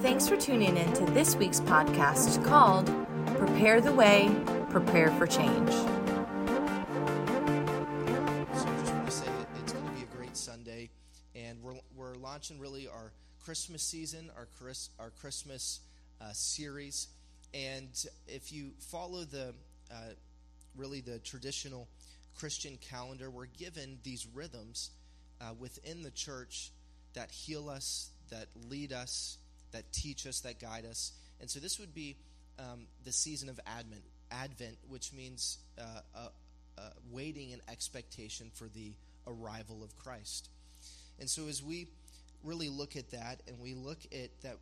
Thanks for tuning in to this week's podcast called Prepare the Way, Prepare for Change. So I just want to say it, it's going to be a great Sunday, and we're, we're launching really our Christmas season, our, Chris, our Christmas uh, series. And if you follow the uh, really the traditional Christian calendar, we're given these rhythms uh, within the church that heal us, that lead us, that teach us, that guide us. And so this would be um, the season of Advent, Advent, which means uh, uh, uh, waiting in expectation for the arrival of Christ. And so as we really look at that and we look at that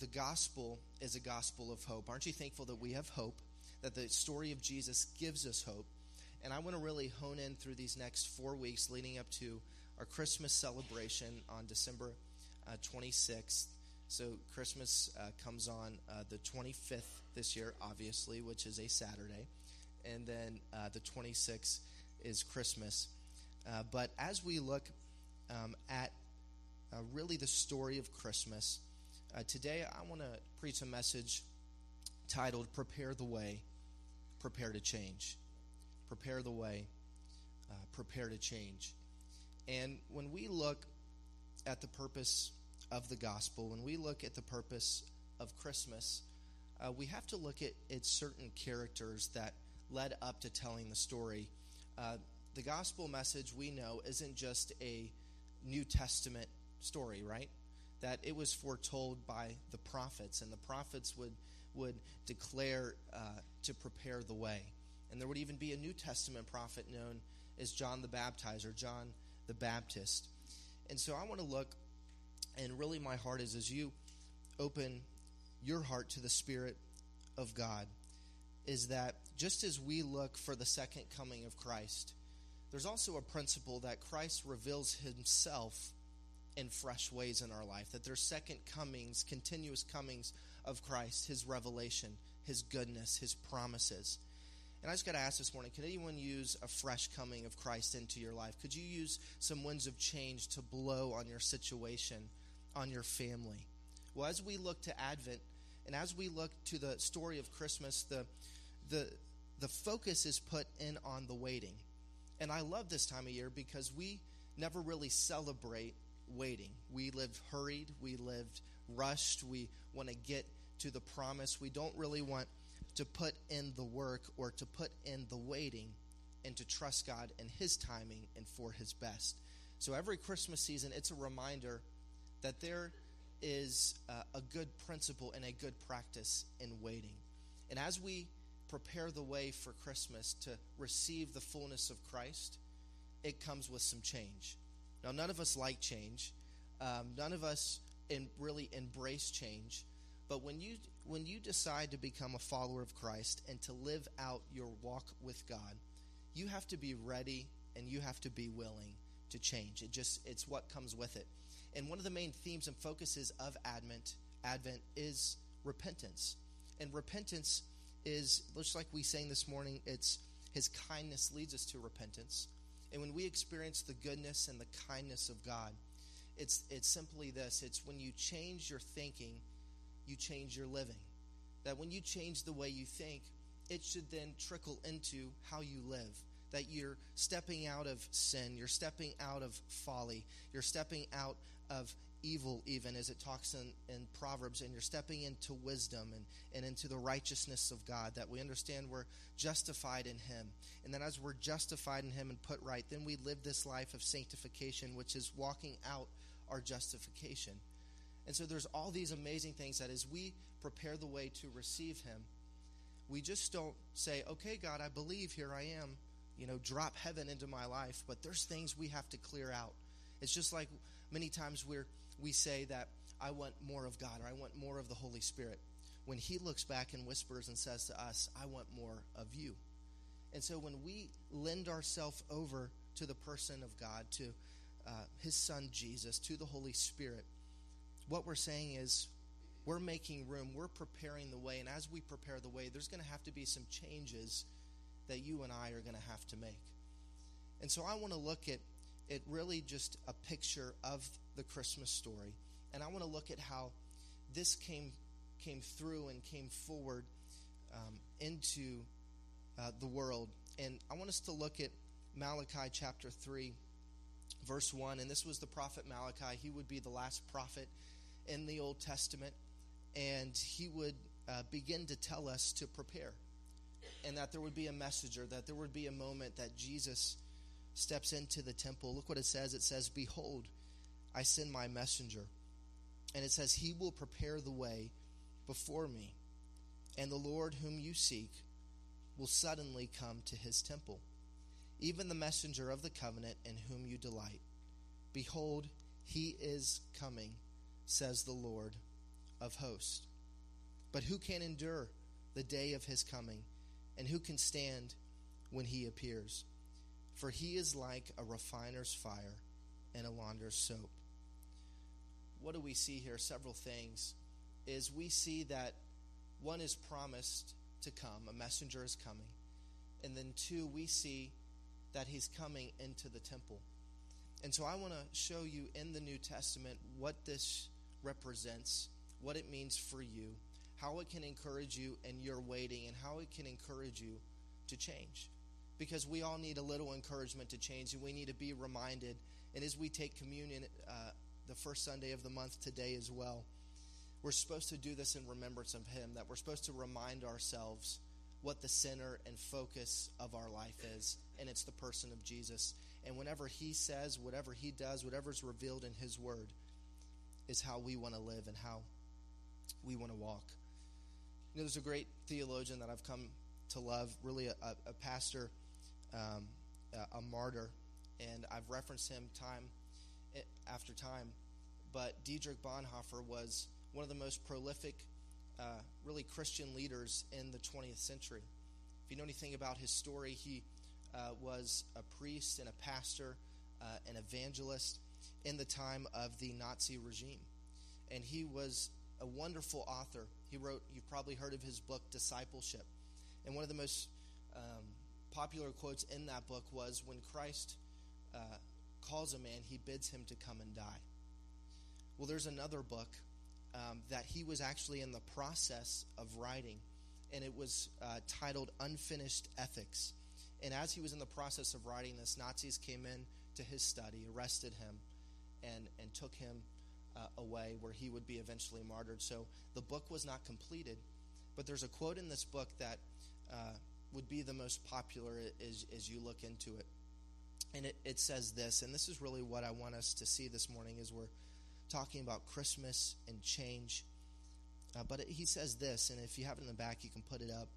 the gospel is a gospel of hope. Aren't you thankful that we have hope, that the story of Jesus gives us hope? And I want to really hone in through these next four weeks leading up to our Christmas celebration on December uh, 26th. So Christmas uh, comes on uh, the 25th this year, obviously, which is a Saturday. And then uh, the 26th is Christmas. Uh, but as we look um, at uh, really the story of Christmas, uh, today I want to preach a message titled Prepare the Way, Prepare to Change. Prepare the Way, Prepare to Change. And when we look at the purpose of the gospel, when we look at the purpose of Christmas, uh, we have to look at, at certain characters that led up to telling the story. Uh, the gospel message we know isn't just a New Testament story, right? That it was foretold by the prophets, and the prophets would would declare uh, to prepare the way. And there would even be a New Testament prophet known as John the Baptizer, John the Baptist. And so I want to look, and really my heart is as you open your heart to the Spirit of God, is that just as we look for the second coming of Christ, there's also a principle that Christ reveals himself in fresh ways in our life. That there's second comings, continuous comings of Christ, his revelation, his goodness, his promises. And I just got to ask this morning could anyone use a fresh coming of Christ into your life? Could you use some winds of change to blow on your situation, on your family? Well, as we look to Advent and as we look to the story of Christmas, the, the, the focus is put in on the waiting. And I love this time of year because we never really celebrate waiting. We live hurried, we lived rushed, we want to get to the promise. We don't really want to put in the work or to put in the waiting and to trust God in His timing and for His best. So every Christmas season, it's a reminder that there is uh, a good principle and a good practice in waiting. And as we prepare the way for Christmas to receive the fullness of Christ, it comes with some change. Now, none of us like change. Um, none of us in, really embrace change. But when you when you decide to become a follower of Christ and to live out your walk with God, you have to be ready and you have to be willing to change. It just it's what comes with it. And one of the main themes and focuses of Advent Advent is repentance. And repentance is just like we sang this morning, it's his kindness leads us to repentance. And when we experience the goodness and the kindness of God, it's it's simply this. It's when you change your thinking you change your living. That when you change the way you think, it should then trickle into how you live. That you're stepping out of sin, you're stepping out of folly, you're stepping out of evil, even as it talks in, in Proverbs, and you're stepping into wisdom and, and into the righteousness of God. That we understand we're justified in Him. And then as we're justified in Him and put right, then we live this life of sanctification, which is walking out our justification. And so there's all these amazing things that as we prepare the way to receive Him, we just don't say, okay, God, I believe, here I am, you know, drop heaven into my life. But there's things we have to clear out. It's just like many times where we say that I want more of God or I want more of the Holy Spirit. When He looks back and whispers and says to us, I want more of you. And so when we lend ourselves over to the person of God, to uh, His Son Jesus, to the Holy Spirit, what we're saying is we're making room, we're preparing the way, and as we prepare the way, there's going to have to be some changes that you and I are going to have to make. And so I want to look at it really just a picture of the Christmas story. And I want to look at how this came came through and came forward um, into uh, the world. And I want us to look at Malachi chapter 3, verse 1. And this was the prophet Malachi. He would be the last prophet in the Old Testament. And he would uh, begin to tell us to prepare. And that there would be a messenger, that there would be a moment that Jesus steps into the temple. Look what it says it says, Behold, I send my messenger. And it says, He will prepare the way before me. And the Lord whom you seek will suddenly come to his temple, even the messenger of the covenant in whom you delight. Behold, he is coming, says the Lord of hosts. But who can endure the day of his coming, and who can stand when he appears? For he is like a refiner's fire and a launderer's soap. What do we see here? Several things. Is we see that one is promised to come, a messenger is coming. And then two, we see that he's coming into the temple. And so I want to show you in the New Testament what this represents, what it means for you, how it can encourage you in your waiting, and how it can encourage you to change. Because we all need a little encouragement to change, and we need to be reminded. And as we take communion uh, the first Sunday of the month today as well, we're supposed to do this in remembrance of Him, that we're supposed to remind ourselves what the center and focus of our life is, and it's the person of Jesus. And whenever He says, whatever He does, whatever's revealed in His Word, is how we want to live and how we want to walk. You know, there's a great theologian that I've come to love, really a, a pastor, um, a, martyr, and I've referenced him time eh, after time. But Dietrich Bonhoeffer was one of the most prolific, uh, really Christian leaders in the 20th century. If you know anything about his story, he uh, was a priest and a pastor, uh, an evangelist in the time of the Nazi regime. And he was a wonderful author. He wrote, you've probably heard of his book, Discipleship. And one of the most um, popular quotes in that book was when Christ uh, calls a man, he bids him to come and die. Well, there's another book um, that he was actually in the process of writing, and it was uh, titled Unfinished Ethics. And as he was in the process of writing this, Nazis came in to his study, arrested him, and, and took him uh, away where he would be eventually martyred. So the book was not completed, but there's a quote in this book that uh, would be the most popular as, as you look into it. And it, it says this, and this is really what I want us to see this morning as we're talking about Christmas and change. Uh, but it, he says this, and if you have it in the back, you can put it up.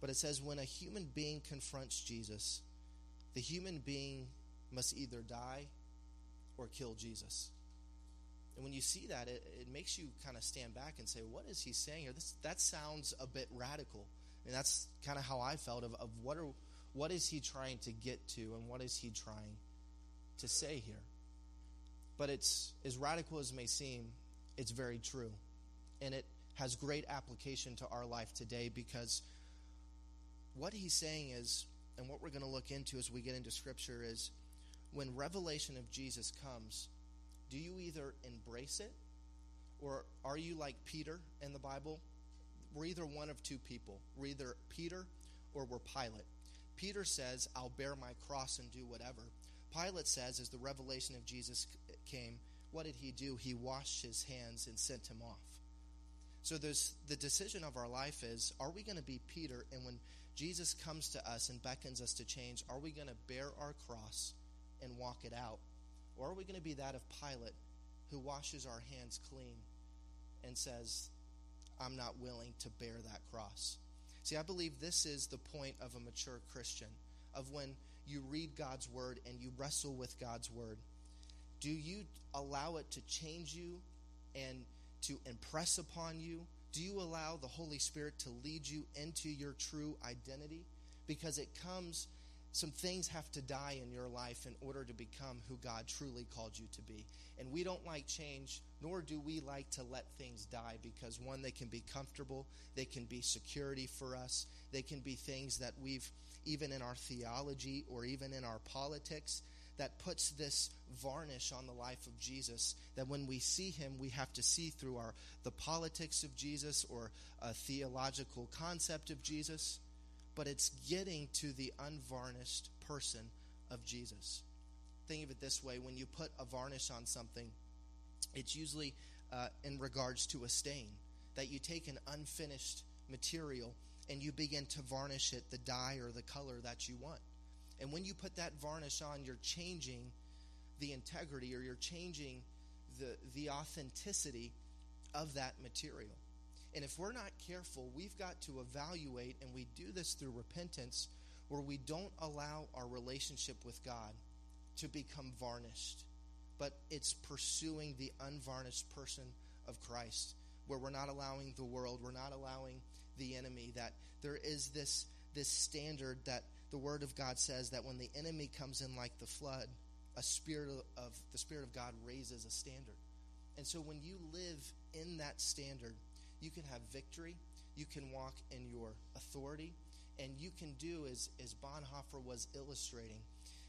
But it says, when a human being confronts Jesus, the human being must either die or kill Jesus. And when you see that, it, it makes you kind of stand back and say, what is he saying here? This, that sounds a bit radical. And that's kind of how I felt of, of what, are, what is he trying to get to and what is he trying to say here. But it's as radical as may seem, it's very true. And it has great application to our life today because what he's saying is, and what we're going to look into as we get into Scripture is when revelation of Jesus comes, do you either embrace it or are you like Peter in the Bible? We're either one of two people. We're either Peter or we're Pilate. Peter says, I'll bear my cross and do whatever. Pilate says, as the revelation of Jesus came, what did he do? He washed his hands and sent him off. So there's the decision of our life is are we going to be Peter and when Jesus comes to us and beckons us to change, are we going to bear our cross and walk it out? Or are we going to be that of Pilate who washes our hands clean and says, I'm not willing to bear that cross? See, I believe this is the point of a mature Christian, of when you read God's word and you wrestle with God's word. Do you allow it to change you and to impress upon you? Do you allow the Holy Spirit to lead you into your true identity? Because it comes, some things have to die in your life in order to become who God truly called you to be. And we don't like change, nor do we like to let things die because, one, they can be comfortable, they can be security for us, they can be things that we've, even in our theology or even in our politics, that puts this varnish on the life of Jesus that when we see him we have to see through our the politics of Jesus or a theological concept of Jesus but it's getting to the unvarnished person of Jesus. Think of it this way when you put a varnish on something it's usually uh, in regards to a stain that you take an unfinished material and you begin to varnish it the dye or the color that you want. And when you put that varnish on, you're changing the integrity or you're changing the, the authenticity of that material. And if we're not careful, we've got to evaluate, and we do this through repentance, where we don't allow our relationship with God to become varnished, but it's pursuing the unvarnished person of Christ, where we're not allowing the world, we're not allowing the enemy, that there is this, this standard that the Word of God says that when the enemy comes in like the flood, a spirit of the Spirit of God raises a standard. And so when you live in that standard, you can have victory, you can walk in your authority, and you can do as, as Bonhoeffer was illustrating,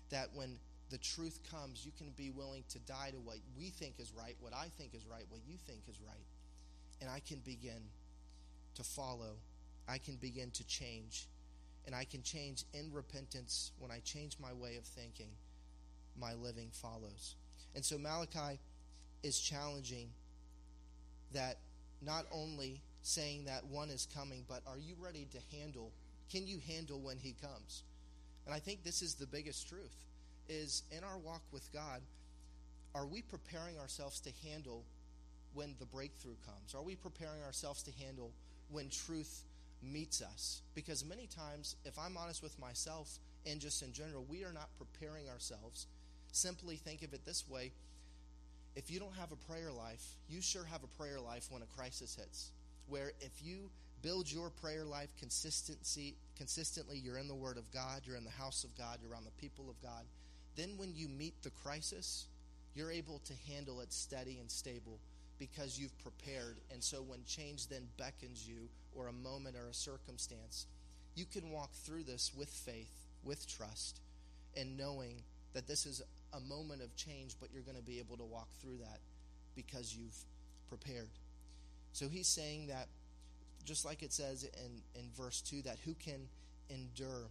that when the truth comes, you can be willing to die to what we think is right, what I think is right, what you think is right. And I can begin to follow. I can begin to change. And I can change in repentance when I change my way of thinking, my living follows. And so Malachi is challenging that not only saying that one is coming, but are you ready to handle? Can you handle when he comes? And I think this is the biggest truth is in our walk with God, are we preparing ourselves to handle when the breakthrough comes? Are we preparing ourselves to handle when truth meets us. Because many times, if I'm honest with myself and just in general, we are not preparing ourselves. Simply think of it this way if you don't have a prayer life, you sure have a prayer life when a crisis hits. Where if you build your prayer life consistency consistently, you're in the Word of God, you're in the house of God, you're around the people of God, then when you meet the crisis, you're able to handle it steady and stable because you've prepared. And so when change then beckons you, or a moment or a circumstance, you can walk through this with faith, with trust, and knowing that this is a moment of change, but you're going to be able to walk through that because you've prepared. So he's saying that, just like it says in, in verse 2, that who can endure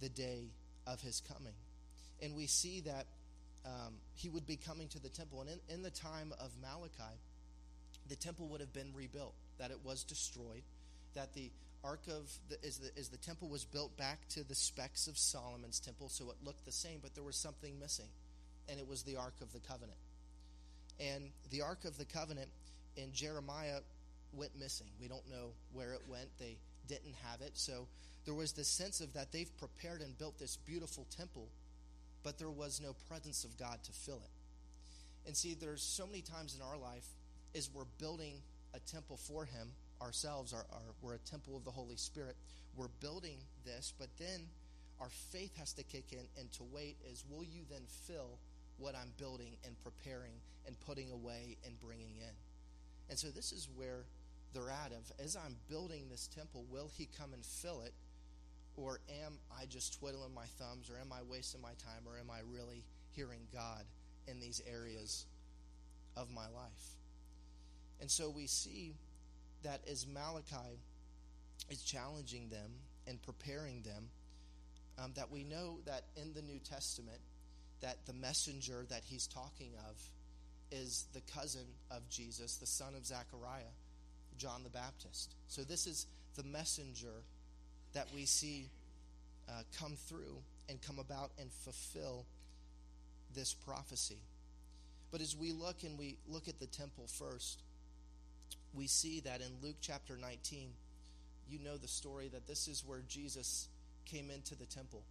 the day of his coming? And we see that um, he would be coming to the temple. And in, in the time of Malachi, the temple would have been rebuilt, that it was destroyed, that the ark of the, as the as the temple was built back to the specs of Solomon's temple, so it looked the same, but there was something missing, and it was the ark of the covenant. And the ark of the covenant in Jeremiah went missing. We don't know where it went. They didn't have it. So there was this sense of that they've prepared and built this beautiful temple, but there was no presence of God to fill it. And see, there's so many times in our life is we're building a temple for him ourselves our, our, we're a temple of the holy spirit. We're building this but then our faith has to kick in and to wait is will you then fill what i'm building and preparing and putting away and bringing in? And so this is where they're at of as i'm building this temple will he come and fill it? Or am i just twiddling my thumbs or am i wasting my time or am i really hearing god in these areas of my life? And so we see that as Malachi is challenging them and preparing them, um, that we know that in the New Testament, that the messenger that he's talking of is the cousin of Jesus, the son of Zechariah, John the Baptist. So this is the messenger that we see uh, come through and come about and fulfill this prophecy. But as we look and we look at the temple first, we see that in Luke chapter 19, you know the story that this is where Jesus came into the temple.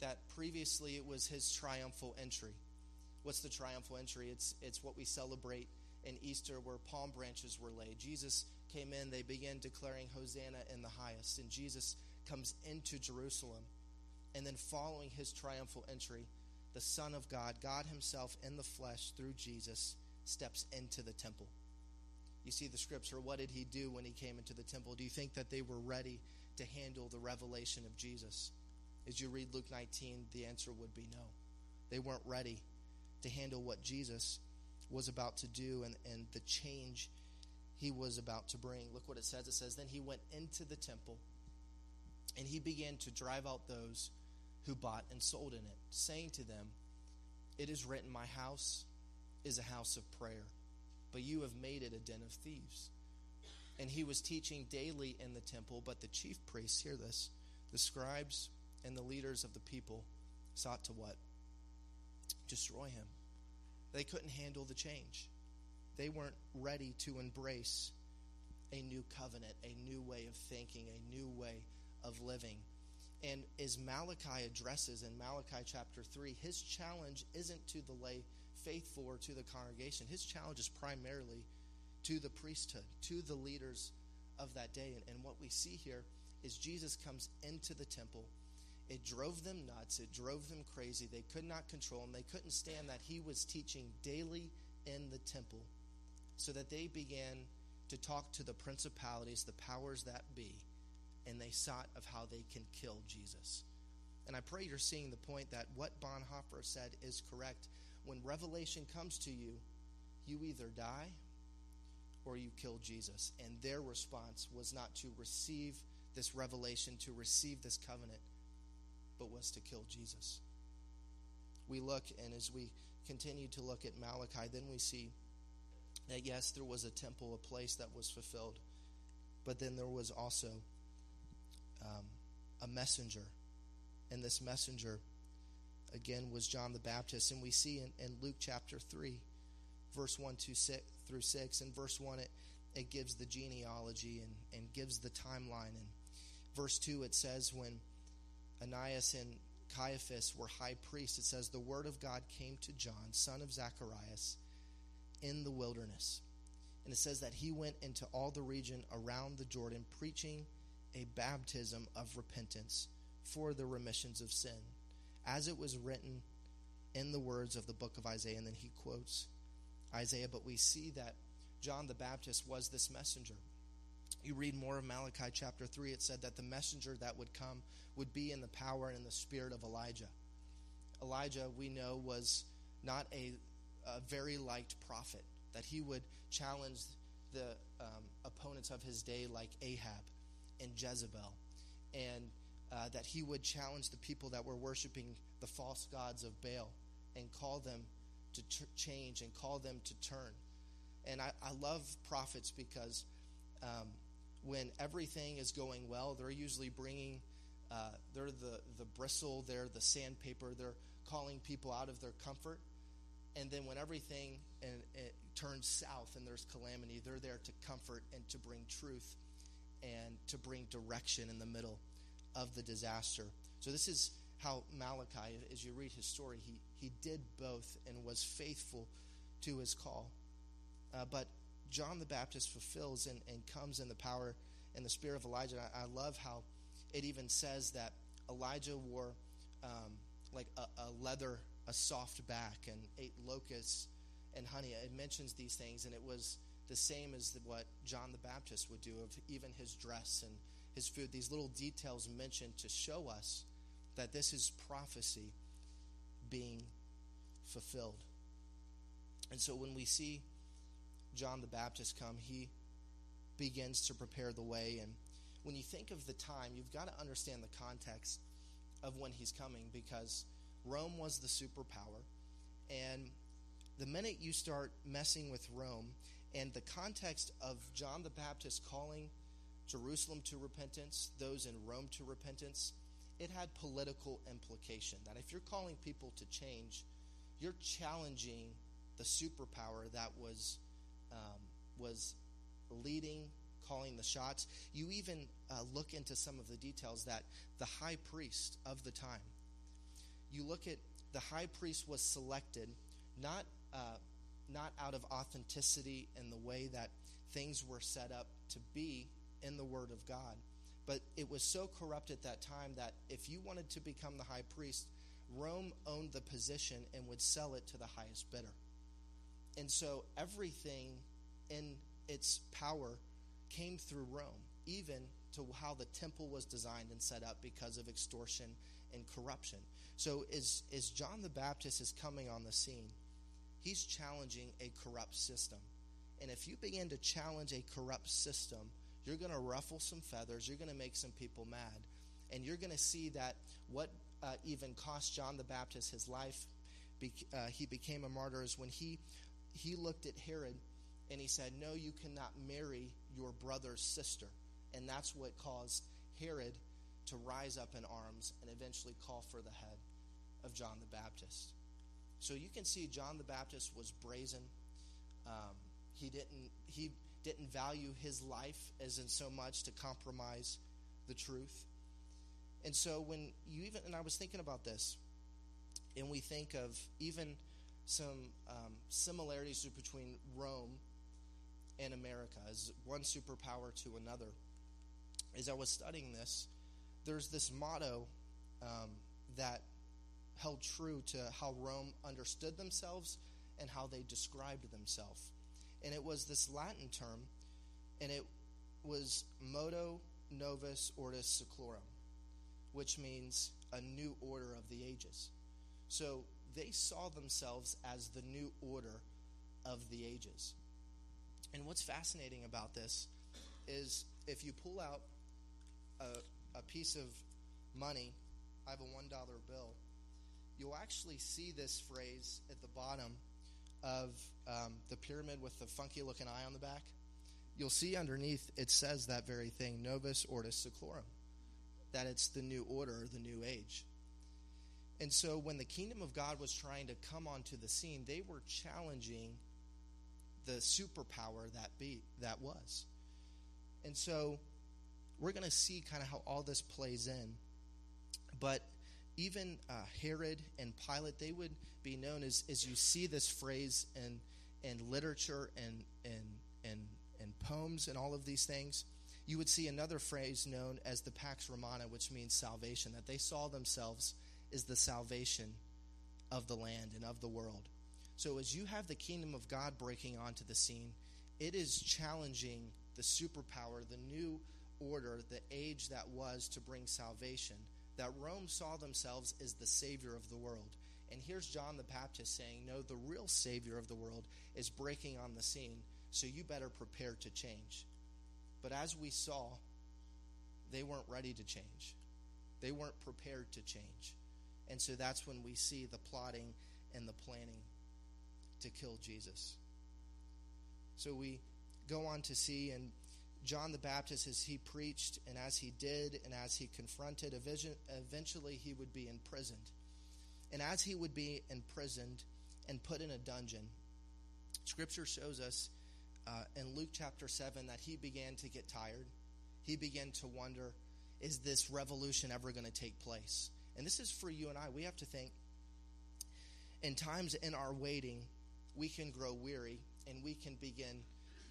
That previously it was his triumphal entry. What's the triumphal entry? It's, it's what we celebrate in Easter where palm branches were laid. Jesus came in, they began declaring Hosanna in the highest. And Jesus comes into Jerusalem. And then following his triumphal entry, the Son of God, God Himself in the flesh through Jesus, steps into the temple. You see the scripture. What did he do when he came into the temple? Do you think that they were ready to handle the revelation of Jesus? As you read Luke 19, the answer would be no. They weren't ready to handle what Jesus was about to do and, and the change he was about to bring. Look what it says. It says, Then he went into the temple and he began to drive out those who bought and sold in it, saying to them, It is written, My house is a house of prayer, but you have made it a den of thieves. And he was teaching daily in the temple, but the chief priests, hear this, the scribes and the leaders of the people sought to what? Destroy him. They couldn't handle the change. They weren't ready to embrace a new covenant, a new way of thinking, a new way of living. And as Malachi addresses in Malachi chapter 3, his challenge isn't to the lay faithful to the congregation. His challenge is primarily to the priesthood, to the leaders of that day. And, and what we see here is Jesus comes into the temple. It drove them nuts. It drove them crazy. They could not control him. They couldn't stand that he was teaching daily in the temple so that they began to talk to the principalities, the powers that be, and they sought of how they can kill Jesus. And I pray you're seeing the point that what Bonhoeffer said is correct. When revelation comes to you, you either die or you kill Jesus. And their response was not to receive this revelation, to receive this covenant, but was to kill Jesus. We look, and as we continue to look at Malachi, then we see that yes, there was a temple, a place that was fulfilled, but then there was also um, a messenger. And this messenger, again, was John the Baptist. And we see in, in Luke chapter 3, verse 1 to 6, through 6. In verse 1, it, it gives the genealogy and, and gives the timeline. And verse 2, it says, when Ananias and Caiaphas were high priests, it says, The word of God came to John, son of Zacharias, in the wilderness. And it says that he went into all the region around the Jordan, preaching a baptism of repentance for the remissions of sin, as it was written in the words of the book of Isaiah. And then he quotes Isaiah, but we see that John the Baptist was this messenger. You read more of Malachi chapter 3, it said that the messenger that would come would be in the power and in the spirit of Elijah. Elijah, we know, was not a, a very liked prophet, that he would challenge the um, opponents of his day like Ahab and Jezebel, and uh, that he would challenge the people that were worshiping the false gods of Baal and call them to change and call them to turn. And I, I love prophets because um, when everything is going well, they're usually bringing, uh, they're the, the bristle, they're the sandpaper, they're calling people out of their comfort. And then when everything and it turns south and there's calamity, they're there to comfort and to bring truth and to bring direction in the middle of the disaster. So this is how Malachi, as you read his story, he, he did both and was faithful to his call. Uh, but John the Baptist fulfills and, and comes in the power and the spirit of Elijah. I, I love how it even says that Elijah wore um, like a, a, leather, a soft back, and ate locusts and honey. It mentions these things, and it was the same as the, what John the Baptist would do of even his dress and his food. These little details mentioned to show us that this is prophecy being fulfilled. And so when we see John the Baptist come, he begins to prepare the way. And when you think of the time, you've got to understand the context of when he's coming because Rome was the superpower. And the minute you start messing with Rome and the context of John the Baptist calling Jerusalem to repentance, those in Rome to repentance, it had political implication. That if you're calling people to change, you're challenging the superpower that was um, was leading, calling the shots. You even uh, look into some of the details that the high priest of the time. You look at the high priest was selected not uh, not out of authenticity in the way that things were set up to be in the Word of God but it was so corrupt at that time that if you wanted to become the high priest, Rome owned the position and would sell it to the highest bidder. And so everything in its power came through Rome, even to how the temple was designed and set up because of extortion and corruption. So, as, as John the Baptist is coming on the scene, he's challenging a corrupt system. And if you begin to challenge a corrupt system, you're going to ruffle some feathers, you're going to make some people mad. And you're going to see that what uh, even cost John the Baptist his life, uh, he became a martyr, is when he, he looked at Herod and he said, No, you cannot marry your brother's sister. And that's what caused Herod to rise up in arms and eventually call for the head of John the Baptist. So you can see John the Baptist was brazen. Um, he didn't he didn't value his life as in so much to compromise the truth. And so when you even and I was thinking about this, and we think of even some um, similarities between Rome and America as one superpower to another. As I was studying this, there's this motto um, that held true to how Rome understood themselves and how they described themselves. And it was this Latin term, and it was modo novus ordo seclorum, which means a new order of the ages. So they saw themselves as the new order of the ages. And what's fascinating about this is if you pull out a, a piece of money, I have a $1 bill, you'll actually see this phrase at the bottom of um, the pyramid with the funky looking eye on the back. You'll see underneath it says that very thing, Novus Ordo Seclorum, that it's the new order, the new age. And so when the kingdom of God was trying to come onto the scene, they were challenging the superpower that be that was. And so we're going to see kind of how all this plays in. But even uh, Herod and Pilate, they would be known as, as you see this phrase in, in literature and, and, and, and poems and all of these things. You would see another phrase known as the Pax Romana, which means salvation, that they saw themselves as the salvation of the land and of the world. So, as you have the kingdom of God breaking onto the scene, it is challenging the superpower, the new order, the age that was to bring salvation. That Rome saw themselves as the savior of the world. And here's John the Baptist saying, No, the real savior of the world is breaking on the scene, so you better prepare to change. But as we saw, they weren't ready to change, they weren't prepared to change. And so that's when we see the plotting and the planning to kill Jesus. So we go on to see, and John the Baptist, as he preached and as he did and as he confronted, eventually he would be imprisoned. And as he would be imprisoned and put in a dungeon, Scripture shows us uh, in Luke chapter 7 that he began to get tired. He began to wonder is this revolution ever going to take place? And this is for you and I. We have to think in times in our waiting, we can grow weary and we can begin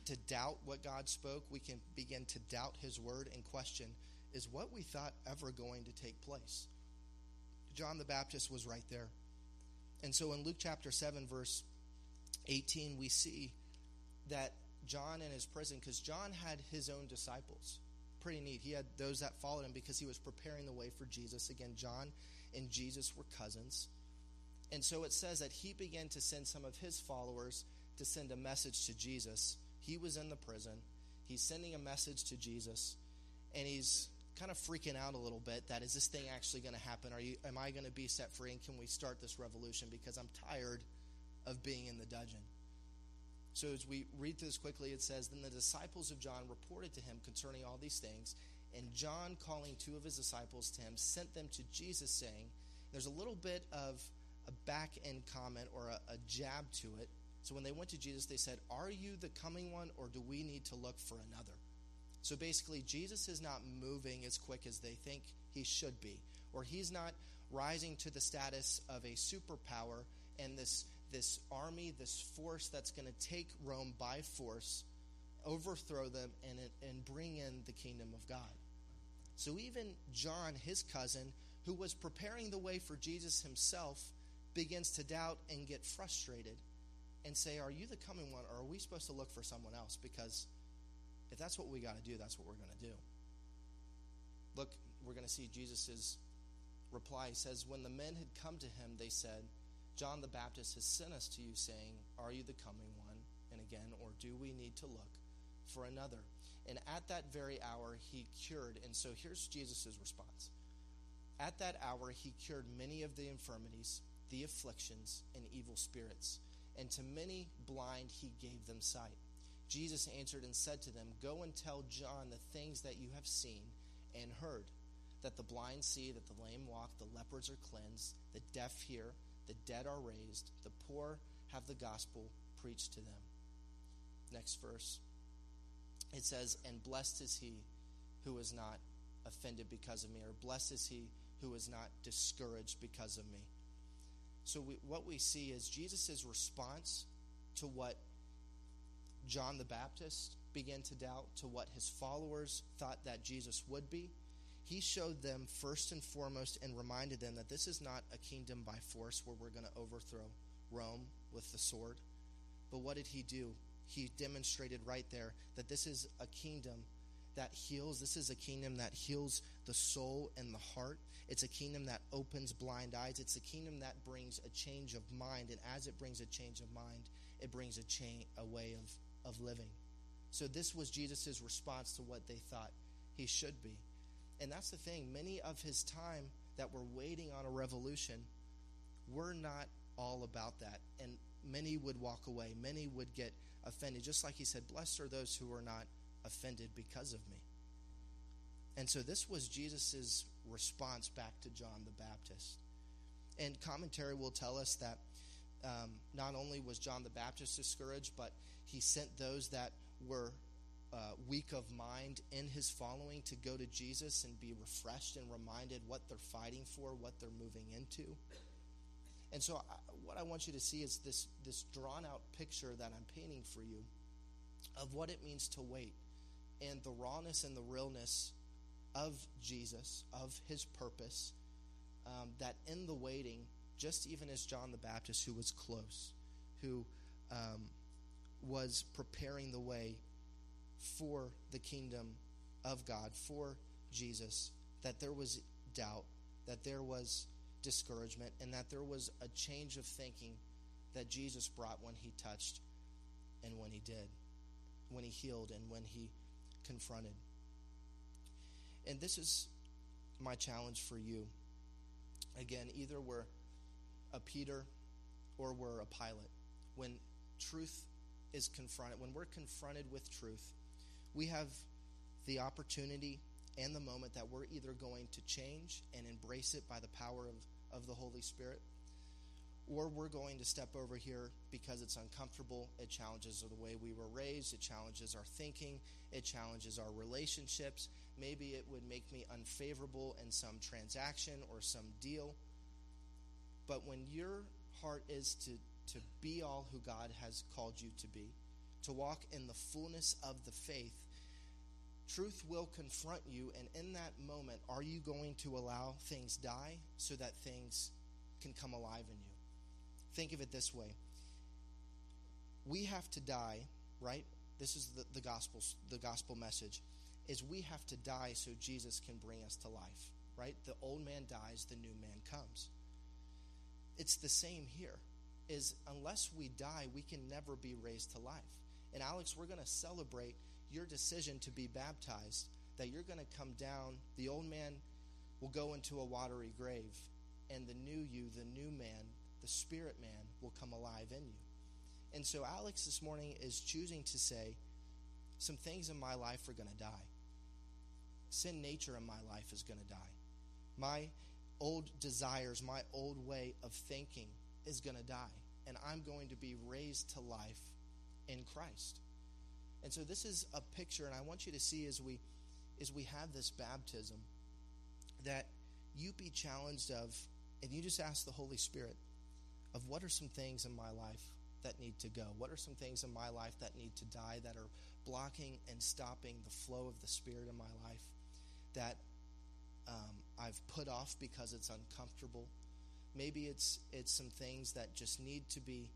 to doubt what God spoke. We can begin to doubt His word and question is what we thought ever going to take place? John the Baptist was right there. And so in Luke chapter 7, verse 18, we see that John in his prison, because John had his own disciples. Pretty neat. He had those that followed him because he was preparing the way for Jesus. Again, John and Jesus were cousins. And so it says that he began to send some of his followers to send a message to Jesus. He was in the prison. He's sending a message to Jesus, and he's kind of freaking out a little bit that is this thing actually going to happen? Are you am I going to be set free and can we start this revolution because I'm tired of being in the dungeon. So as we read through this quickly it says then the disciples of John reported to him concerning all these things and John calling two of his disciples to him sent them to Jesus saying there's a little bit of a back end comment or a, a jab to it. So when they went to Jesus, they said, Are you the coming one, or do we need to look for another? So basically, Jesus is not moving as quick as they think he should be, or he's not rising to the status of a superpower and this, this army, this force that's going to take Rome by force, overthrow them, and, and bring in the kingdom of God. So even John, his cousin, who was preparing the way for Jesus himself, begins to doubt and get frustrated and say, Are you the coming one, or are we supposed to look for someone else? Because if that's what we got to do, that's what we're going to do. Look, we're going to see Jesus' reply. He says, When the men had come to him, they said, John the Baptist has sent us to you, saying, Are you the coming one? And again, or do we need to look for another? And at that very hour, he cured. And so here's Jesus' response. At that hour, he cured many of the infirmities, the afflictions, and evil spirits. And to many blind, he gave them sight. Jesus answered and said to them, Go and tell John the things that you have seen and heard that the blind see, that the lame walk, the lepers are cleansed, the deaf hear, the dead are raised, the poor have the gospel preached to them. Next verse. It says, And blessed is he who is not offended because of me, or blessed is he who is not discouraged because of me. So, we, what we see is Jesus' response to what John the Baptist began to doubt, to what his followers thought that Jesus would be he showed them first and foremost and reminded them that this is not a kingdom by force where we're going to overthrow Rome with the sword. But what did he do? He demonstrated right there that this is a kingdom that heals. This is a kingdom that heals the soul and the heart. It's a kingdom that opens blind eyes. It's a kingdom that brings a change of mind. And as it brings a change of mind, it brings a, change, a way of, of living. So this was Jesus' response to what they thought he should be. And that's the thing. Many of his time that were waiting on a revolution were not all about that. And many would walk away. Many would get offended. Just like he said, Blessed are those who are not offended because of me. And so this was Jesus' response back to John the Baptist. And commentary will tell us that um, not only was John the Baptist discouraged, but he sent those that were uh, weak of mind in his following to go to Jesus and be refreshed and reminded what they're fighting for, what they're moving into. And so, I, what I want you to see is this, this drawn out picture that I'm painting for you of what it means to wait and the rawness and the realness of Jesus, of his purpose, um, that in the waiting, just even as John the Baptist, who was close, who um, was preparing the way for the kingdom of God, for Jesus, that there was doubt, that there was discouragement, and that there was a change of thinking that Jesus brought when he touched and when he did, when he healed and when he confronted. And this is my challenge for you. Again, either we're a Peter or we're a Pilate. When truth is confronted, when we're confronted with truth, we have the opportunity and the moment that we're either going to change and embrace it by the power of, of the Holy Spirit, or we're going to step over here because it's uncomfortable. It challenges the way we were raised, it challenges our thinking, it challenges our relationships. Maybe it would make me unfavorable in some transaction or some deal. But when your heart is to, to be all who God has called you to be, to walk in the fullness of the faith, truth will confront you. And in that moment, are you going to allow things die so that things can come alive in you? Think of it this way we have to die, right? This is the, the gospel the gospel message is we have to die so Jesus can bring us to life, right? The old man dies, the new man comes. It's the same here. Is unless we die, we can never be raised to life. And Alex, we're going to celebrate your decision to be baptized, that you're going to come down. The old man will go into a watery grave, and the new you, the new man, the spirit man, will come alive in you. And so, Alex this morning is choosing to say, some things in my life are going to die. Sin nature in my life is going to die. My old desires, my old way of thinking is going to die. And I'm going to be raised to life in Christ. And so this is a picture, and I want you to see as we as we have this baptism that you be challenged of, and you just ask the Holy Spirit of what are some things in my life that need to go? What are some things in my life that need to die that are blocking and stopping the flow of the Spirit in my life that um, I've put off because it's uncomfortable? Maybe it's it's some things that just need to be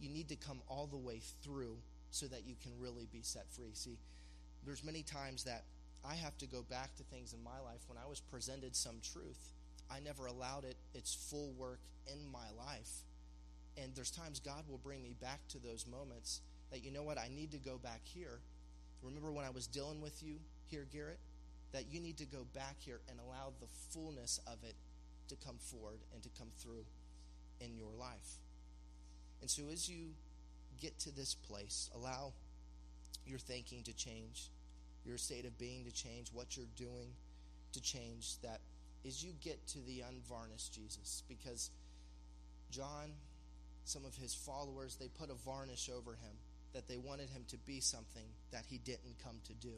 you need to come all the way through so that you can really be set free. See, there's many times that I have to go back to things in my life when I was presented some truth. I never allowed it its full work in my life. And there's times God will bring me back to those moments that, you know what, I need to go back here. Remember when I was dealing with you here, Garrett? That you need to go back here and allow the fullness of it to come forward and to come through in your life. And so as you get to this place, allow your thinking to change, your state of being to change, what you're doing to change, that as you get to the unvarnished Jesus, because John, some of his followers, they put a varnish over him that they wanted him to be something that he didn't come to do.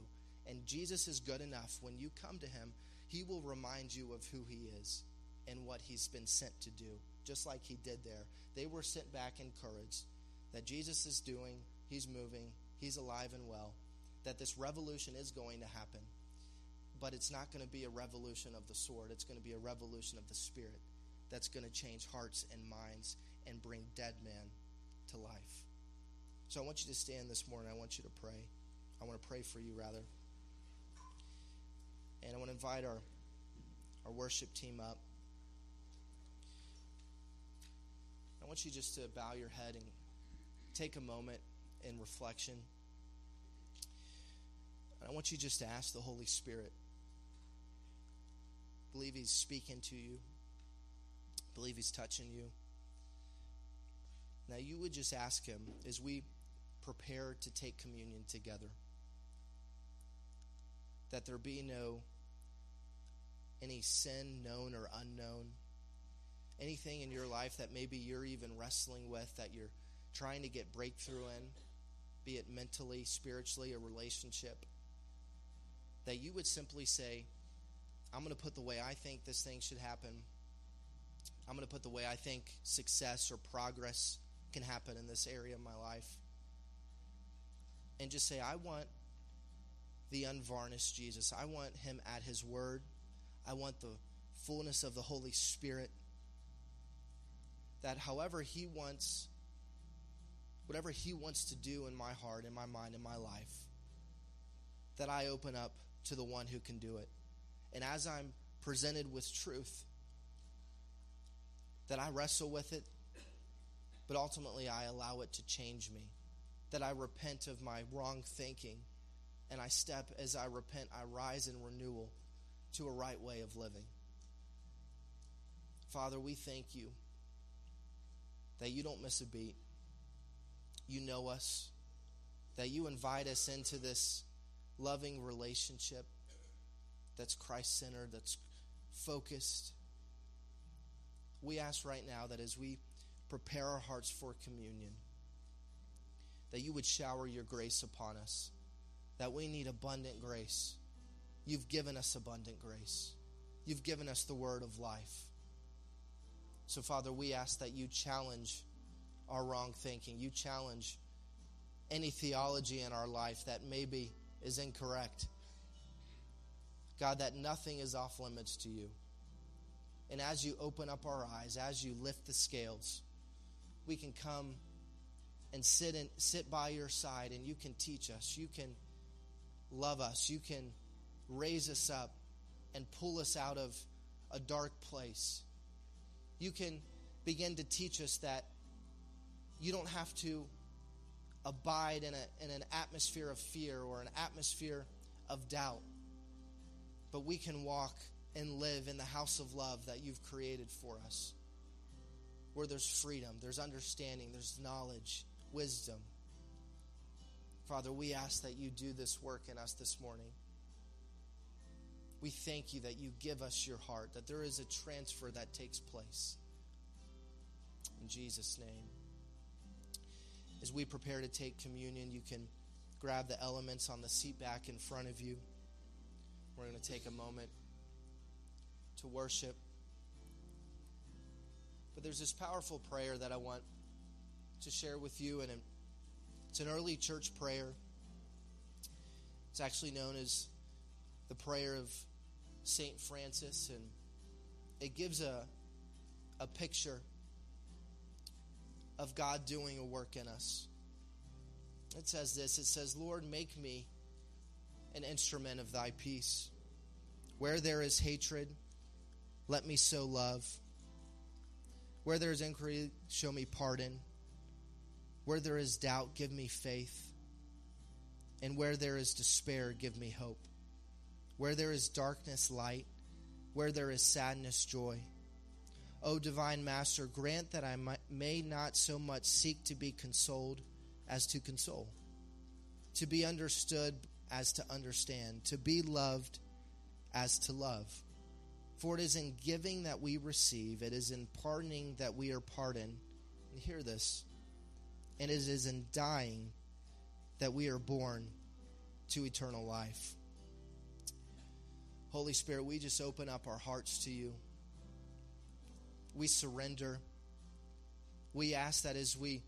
And Jesus is good enough. When you come to him, he will remind you of who he is and what he's been sent to do, just like he did there. They were sent back encouraged that Jesus is doing, he's moving, he's alive and well, that this revolution is going to happen. But it's not going to be a revolution of the sword, it's going to be a revolution of the spirit that's going to change hearts and minds and bring dead men to life. So I want you to stand this morning. I want you to pray. I want to pray for you, rather. And I want to invite our, our worship team up. I want you just to bow your head and take a moment in reflection. I want you just to ask the Holy Spirit. Believe He's speaking to you. Believe He's touching you. Now, you would just ask Him as we prepare to take communion together that there be no any sin known or unknown anything in your life that maybe you're even wrestling with that you're trying to get breakthrough in, be it mentally, spiritually, a relationship, that you would simply say, I'm going to put the way I think this thing should happen. I'm going to put the way I think success or progress can happen in this area of my life. And just say, I want the unvarnished Jesus. I want him at his word. I want the fullness of the Holy Spirit. That however he wants whatever He wants to do in my heart, in my mind, in my life, that I open up to the one who can do it. And as I'm presented with truth, that I wrestle with it, but ultimately I allow it to change me. That I repent of my wrong thinking, and I step, as I repent, I rise in renewal to a right way of living. Father, we thank you that you don't miss a beat you know us, that you invite us into this loving relationship that's Christ centered, that's focused. We ask right now that as we prepare our hearts for communion, that you would shower your grace upon us, that we need abundant grace. You've given us abundant grace. You've given us the word of life. So, Father, we ask that you challenge our wrong thinking. You challenge any theology in our life that maybe is incorrect. God, that nothing is off limits to you. And as you open up our eyes, as you lift the scales, we can come and sit and sit by your side and you can teach us. You can love us. You can raise us up and pull us out of a dark place. You can begin to teach us that you don't have to abide in, a, in an atmosphere of fear or an atmosphere of doubt. But we can walk and live in the house of love that you've created for us, where there's freedom, there's understanding, there's knowledge, wisdom. Father, we ask that you do this work in us this morning. We thank you that you give us your heart, that there is a transfer that takes place. In Jesus' name as we prepare to take communion, you can grab the elements on the seat back in front of you. We're going to take a moment to worship. But there's this powerful prayer that I want to share with you, and it's an early church prayer. It's actually known as the prayer of St. Francis, and it gives a, a picture of God doing a work in us. It says this it says, Lord, make me an instrument of thy peace. Where there is hatred, let me sow love. Where there is inquiry, show me pardon. Where there is doubt, give me faith. And where there is despair, give me hope. Where there is darkness, light. Where there is sadness, joy. O divine Master, grant that I may not so much seek to be consoled as to console, to be understood as to understand, to be loved as to love. For it is in giving that we receive, it is in pardoning that we are pardoned. And hear this. And it is in dying that we are born to eternal life. Holy Spirit, we just open up our hearts to you. We surrender. We ask that as we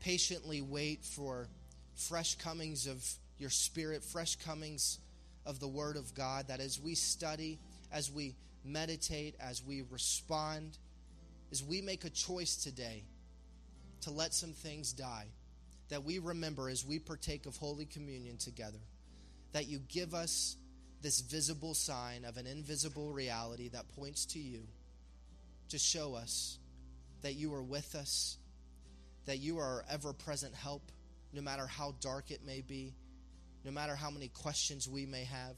patiently wait for fresh comings of your Spirit, fresh comings of the Word of God, that as we study, as we meditate, as we respond, as we make a choice today to let some things die, that we remember as we partake of Holy Communion together, that you give us this visible sign of an invisible reality that points to you to show us that you are with us, that you are ever present help, no matter how dark it may be, no matter how many questions we may have.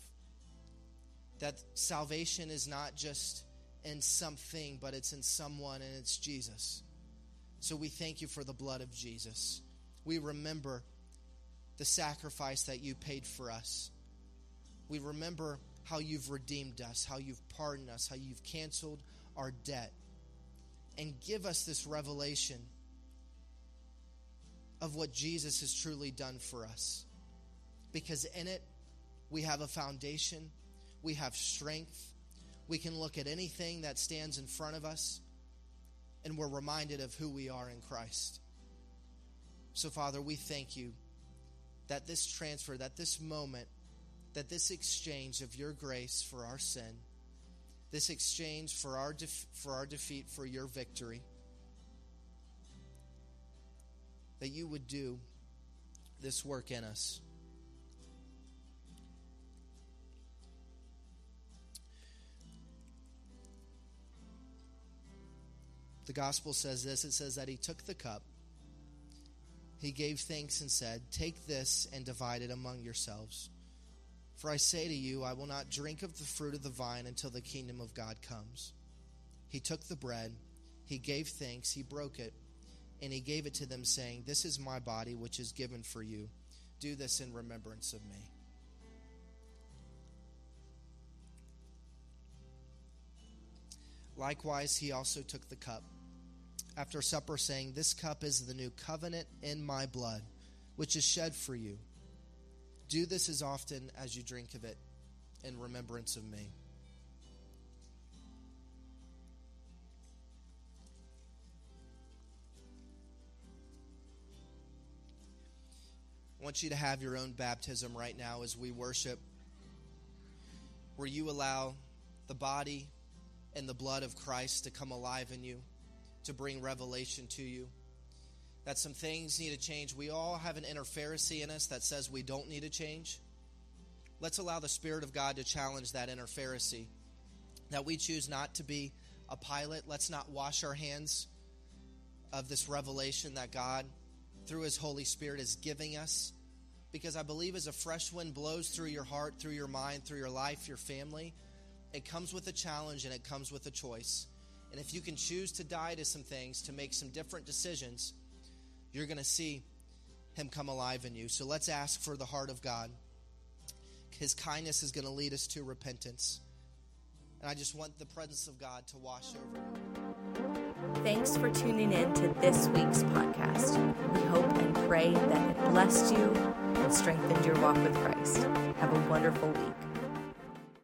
That salvation is not just in something, but it's in someone, and it's Jesus. So we thank you for the blood of Jesus. We remember the sacrifice that you paid for us. We remember how you've redeemed us, how you've pardoned us, how you've canceled our debt. And give us this revelation of what Jesus has truly done for us because in it we have a foundation, we have strength, we can look at anything that stands in front of us, and we're reminded of who we are in Christ. So, Father, we thank you that this transfer, that this moment, that this exchange of your grace for our sin, this exchange for our, def- for our defeat, for your victory, that you would do this work in us. The gospel says this it says that he took the cup, he gave thanks and said, Take this and divide it among yourselves. For I say to you, I will not drink of the fruit of the vine until the kingdom of God comes. He took the bread, he gave thanks, he broke it, and he gave it to them, saying, This is my body, which is given for you. Do this in remembrance of me. Likewise, he also took the cup after supper, saying, This cup is the new covenant in my blood, which is shed for you. Do this as often as you drink of it in remembrance of me. I want you to have your own baptism right now as we worship, where you allow the body and the blood of Christ to come alive in you to bring revelation to you. That some things need to change. We all have an inner Pharisee in us that says we don't need to change. Let's allow the Spirit of God to challenge that inner Pharisee. That we choose not to be a Pilate. Let's not wash our hands of this revelation that God, through His Holy Spirit, is giving us. Because I believe as a fresh wind blows through your heart, through your mind, through your life, your family, it comes with a challenge and it comes with a choice. And if you can choose to die to some things, to make some different decisions, you're going to see Him come alive in you. So let's ask for the heart of God. His kindness is going to lead us to repentance. And I just want the presence of God to wash over you. Thanks for tuning in to this week's podcast. We hope and pray that it blessed you and strengthened your walk with Christ. Have a wonderful week.